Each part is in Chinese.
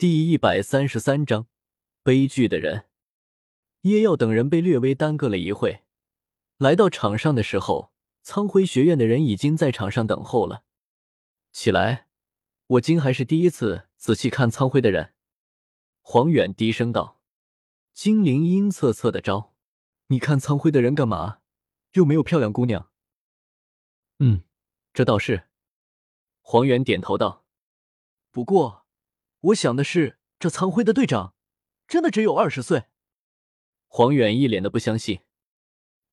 第一百三十三章，悲剧的人。叶耀等人被略微耽搁了一会，来到场上的时候，苍辉学院的人已经在场上等候了。起来，我今还是第一次仔细看苍辉的人。黄远低声道：“金灵阴恻恻的招，你看苍辉的人干嘛？又没有漂亮姑娘。”嗯，这倒是。黄远点头道：“不过。”我想的是，这苍辉的队长真的只有二十岁。黄远一脸的不相信。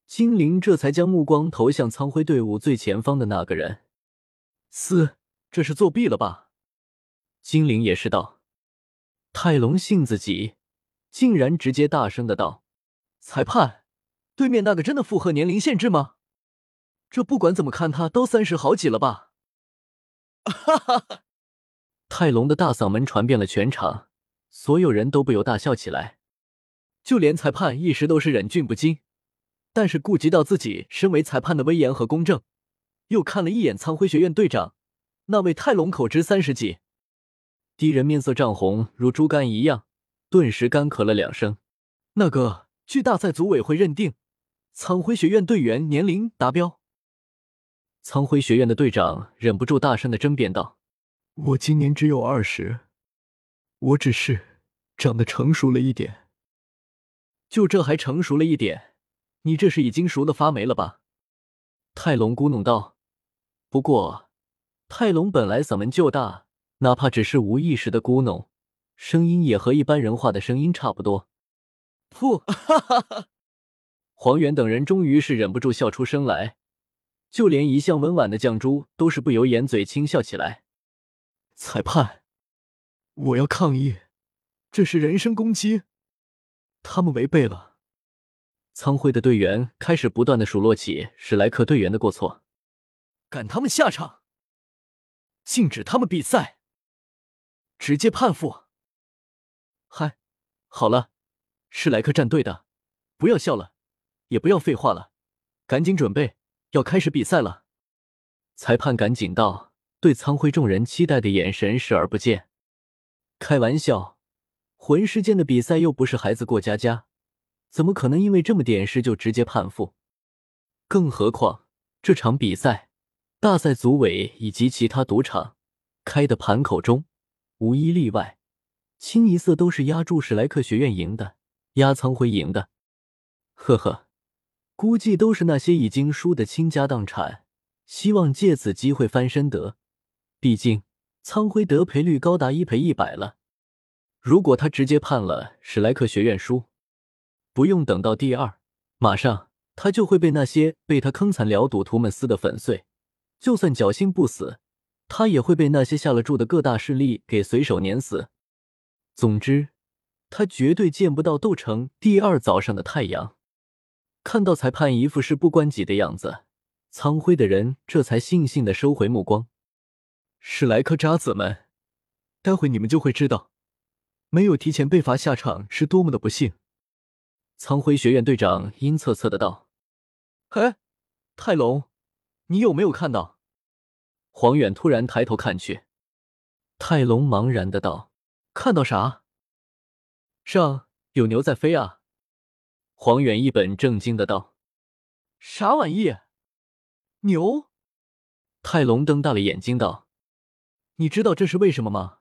金灵这才将目光投向苍辉队伍最前方的那个人。嘶，这是作弊了吧？金灵也是道。泰隆性子急，竟然直接大声的道：“裁判，对面那个真的符合年龄限制吗？这不管怎么看，他都三十好几了吧？” 哈哈哈。泰隆的大嗓门传遍了全场，所有人都不由大笑起来，就连裁判一时都是忍俊不禁，但是顾及到自己身为裁判的威严和公正，又看了一眼苍辉学院队长那位泰隆，口之三十几，敌人面色涨红，如猪肝一样，顿时干咳了两声。那个，据大赛组委会认定，苍辉学院队员年龄达标。苍辉学院的队长忍不住大声的争辩道。我今年只有二十，我只是长得成熟了一点。就这还成熟了一点？你这是已经熟的发霉了吧？泰隆咕哝道。不过，泰隆本来嗓门就大，哪怕只是无意识的咕哝，声音也和一般人话的声音差不多。噗！哈哈哈！黄远等人终于是忍不住笑出声来，就连一向温婉的绛珠都是不由掩嘴轻笑起来。裁判，我要抗议！这是人身攻击，他们违背了。苍辉的队员开始不断的数落起史莱克队员的过错，赶他们下场，禁止他们比赛，直接判负。嗨，好了，史莱克战队的，不要笑了，也不要废话了，赶紧准备，要开始比赛了。裁判赶紧道。对苍辉众人期待的眼神视而不见。开玩笑，魂师间的比赛又不是孩子过家家，怎么可能因为这么点事就直接判负？更何况这场比赛，大赛组委以及其他赌场开的盘口中，无一例外，清一色都是压住史莱克学院赢的，压苍辉赢的。呵呵，估计都是那些已经输的倾家荡产，希望借此机会翻身得。毕竟，苍辉得赔率高达一赔一百了。如果他直接判了史莱克学院输，不用等到第二，马上他就会被那些被他坑惨了赌徒们撕得粉碎。就算侥幸不死，他也会被那些下了注的各大势力给随手碾死。总之，他绝对见不到斗城第二早上的太阳。看到裁判一副事不关己的样子，苍辉的人这才悻悻的收回目光。史莱克渣子们，待会你们就会知道，没有提前被罚下场是多么的不幸。苍辉学院队长阴恻恻的道：“嘿，泰隆，你有没有看到？”黄远突然抬头看去，泰隆茫然的道：“看到啥？上有牛在飞啊！”黄远一本正经的道：“啥玩意？牛？”泰隆瞪大了眼睛道。你知道这是为什么吗？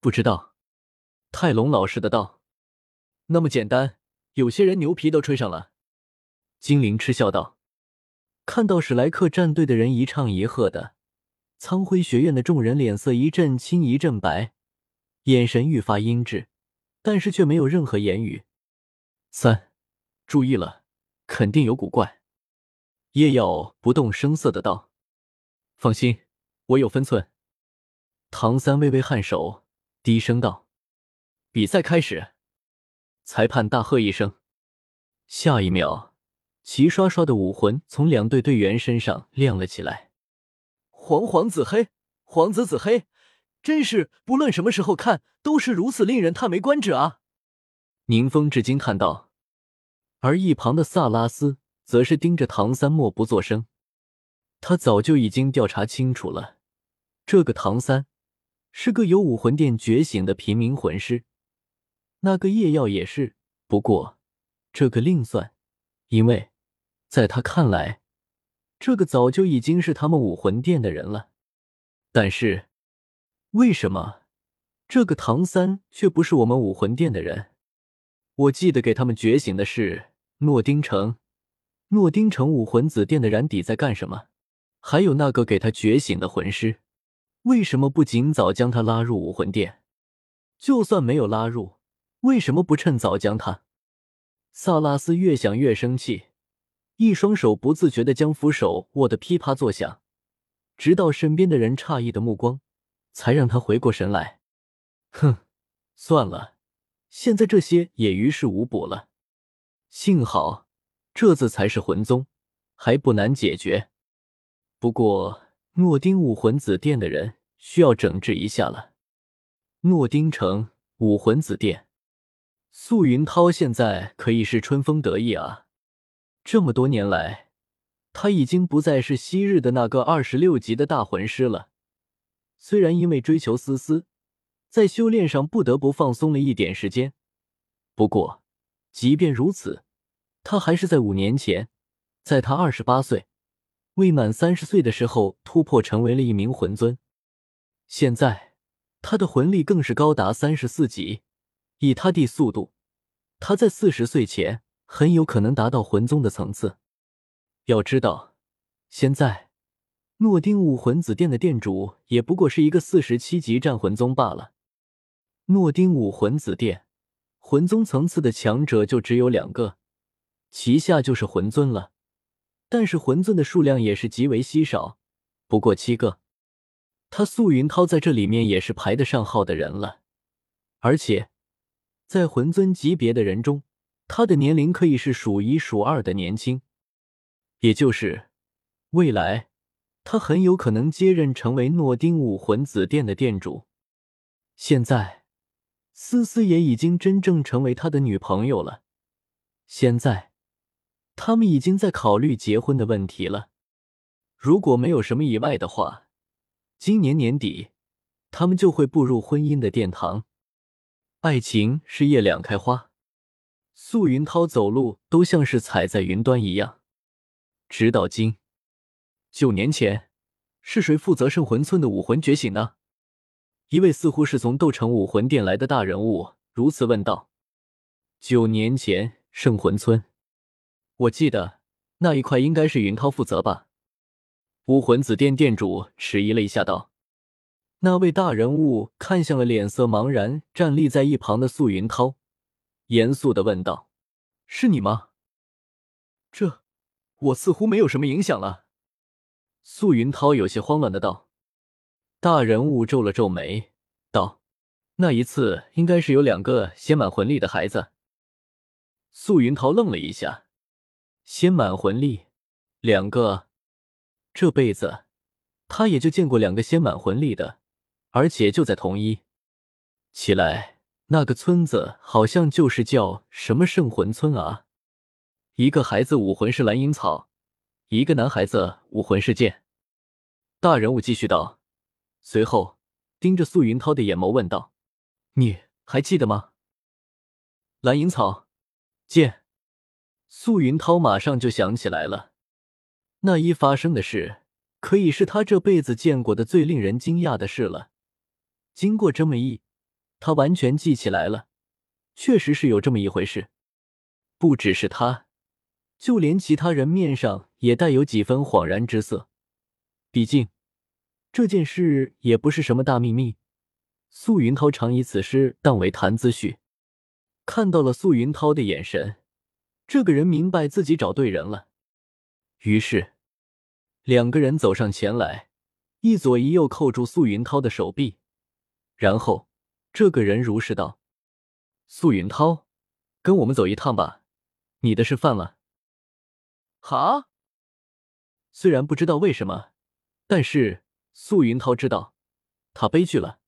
不知道。泰隆老实的道：“那么简单，有些人牛皮都吹上了。”精灵嗤笑道：“看到史莱克战队的人一唱一和的，苍辉学院的众人脸色一阵青一阵白，眼神愈发阴鸷，但是却没有任何言语。三，注意了，肯定有古怪。”叶耀不动声色的道：“放心，我有分寸。”唐三微微颔首，低声道：“比赛开始。”裁判大喝一声，下一秒，齐刷刷的武魂从两队队员身上亮了起来。黄黄紫黑，黄紫紫黑，真是不论什么时候看都是如此令人叹为观止啊！宁风致惊叹道。而一旁的萨拉斯则是盯着唐三，默不作声。他早就已经调查清楚了，这个唐三。是个由武魂殿觉醒的平民魂师。那个叶耀也是，不过这个另算，因为在他看来，这个早就已经是他们武魂殿的人了。但是为什么这个唐三却不是我们武魂殿的人？我记得给他们觉醒的是诺丁城，诺丁城武魂子殿的染底在干什么？还有那个给他觉醒的魂师，为什么不尽早将他拉入武魂殿？就算没有拉入。为什么不趁早将他？萨拉斯越想越生气，一双手不自觉的将扶手握得噼啪作响，直到身边的人诧异的目光，才让他回过神来。哼，算了，现在这些也于事无补了。幸好这次才是魂宗，还不难解决。不过诺丁武魂子殿的人需要整治一下了。诺丁城武魂子殿。素云涛现在可以是春风得意啊！这么多年来，他已经不再是昔日的那个二十六级的大魂师了。虽然因为追求思思，在修炼上不得不放松了一点时间，不过即便如此，他还是在五年前，在他二十八岁、未满三十岁的时候突破，成为了一名魂尊。现在，他的魂力更是高达三十四级。以他弟速度，他在四十岁前很有可能达到魂宗的层次。要知道，现在诺丁武魂子殿的殿主也不过是一个四十七级战魂宗罢了。诺丁武魂子殿魂宗层次的强者就只有两个，其下就是魂尊了。但是魂尊的数量也是极为稀少，不过七个。他素云涛在这里面也是排得上号的人了，而且。在魂尊级别的人中，他的年龄可以是数一数二的年轻，也就是未来他很有可能接任成为诺丁武魂子殿的殿主。现在，思思也已经真正成为他的女朋友了。现在，他们已经在考虑结婚的问题了。如果没有什么意外的话，今年年底他们就会步入婚姻的殿堂。爱情是叶两开花，素云涛走路都像是踩在云端一样。直到今，九年前，是谁负责圣魂村的武魂觉醒呢？一位似乎是从斗城武魂殿来的大人物如此问道。九年前，圣魂村，我记得那一块应该是云涛负责吧？武魂子殿殿主迟疑了一下，道。那位大人物看向了脸色茫然、站立在一旁的素云涛，严肃的问道：“是你吗？”这，我似乎没有什么影响了。素云涛有些慌乱的道。大人物皱了皱眉，道：“那一次应该是有两个写满魂力的孩子。”素云涛愣了一下，仙满魂力，两个，这辈子他也就见过两个仙满魂力的。而且就在同一起来，那个村子好像就是叫什么圣魂村啊。一个孩子武魂是蓝银草，一个男孩子武魂是剑。大人物继续道，随后盯着素云涛的眼眸问道：“你还记得吗？”蓝银草，剑。素云涛马上就想起来了，那一发生的事，可以是他这辈子见过的最令人惊讶的事了。经过这么一，他完全记起来了，确实是有这么一回事。不只是他，就连其他人面上也带有几分恍然之色。毕竟这件事也不是什么大秘密。素云涛常以此事当为谈资序。看到了素云涛的眼神，这个人明白自己找对人了。于是，两个人走上前来，一左一右扣住素云涛的手臂。然后，这个人如实道：“素云涛，跟我们走一趟吧，你的事犯了。”哈。虽然不知道为什么，但是素云涛知道，他悲剧了。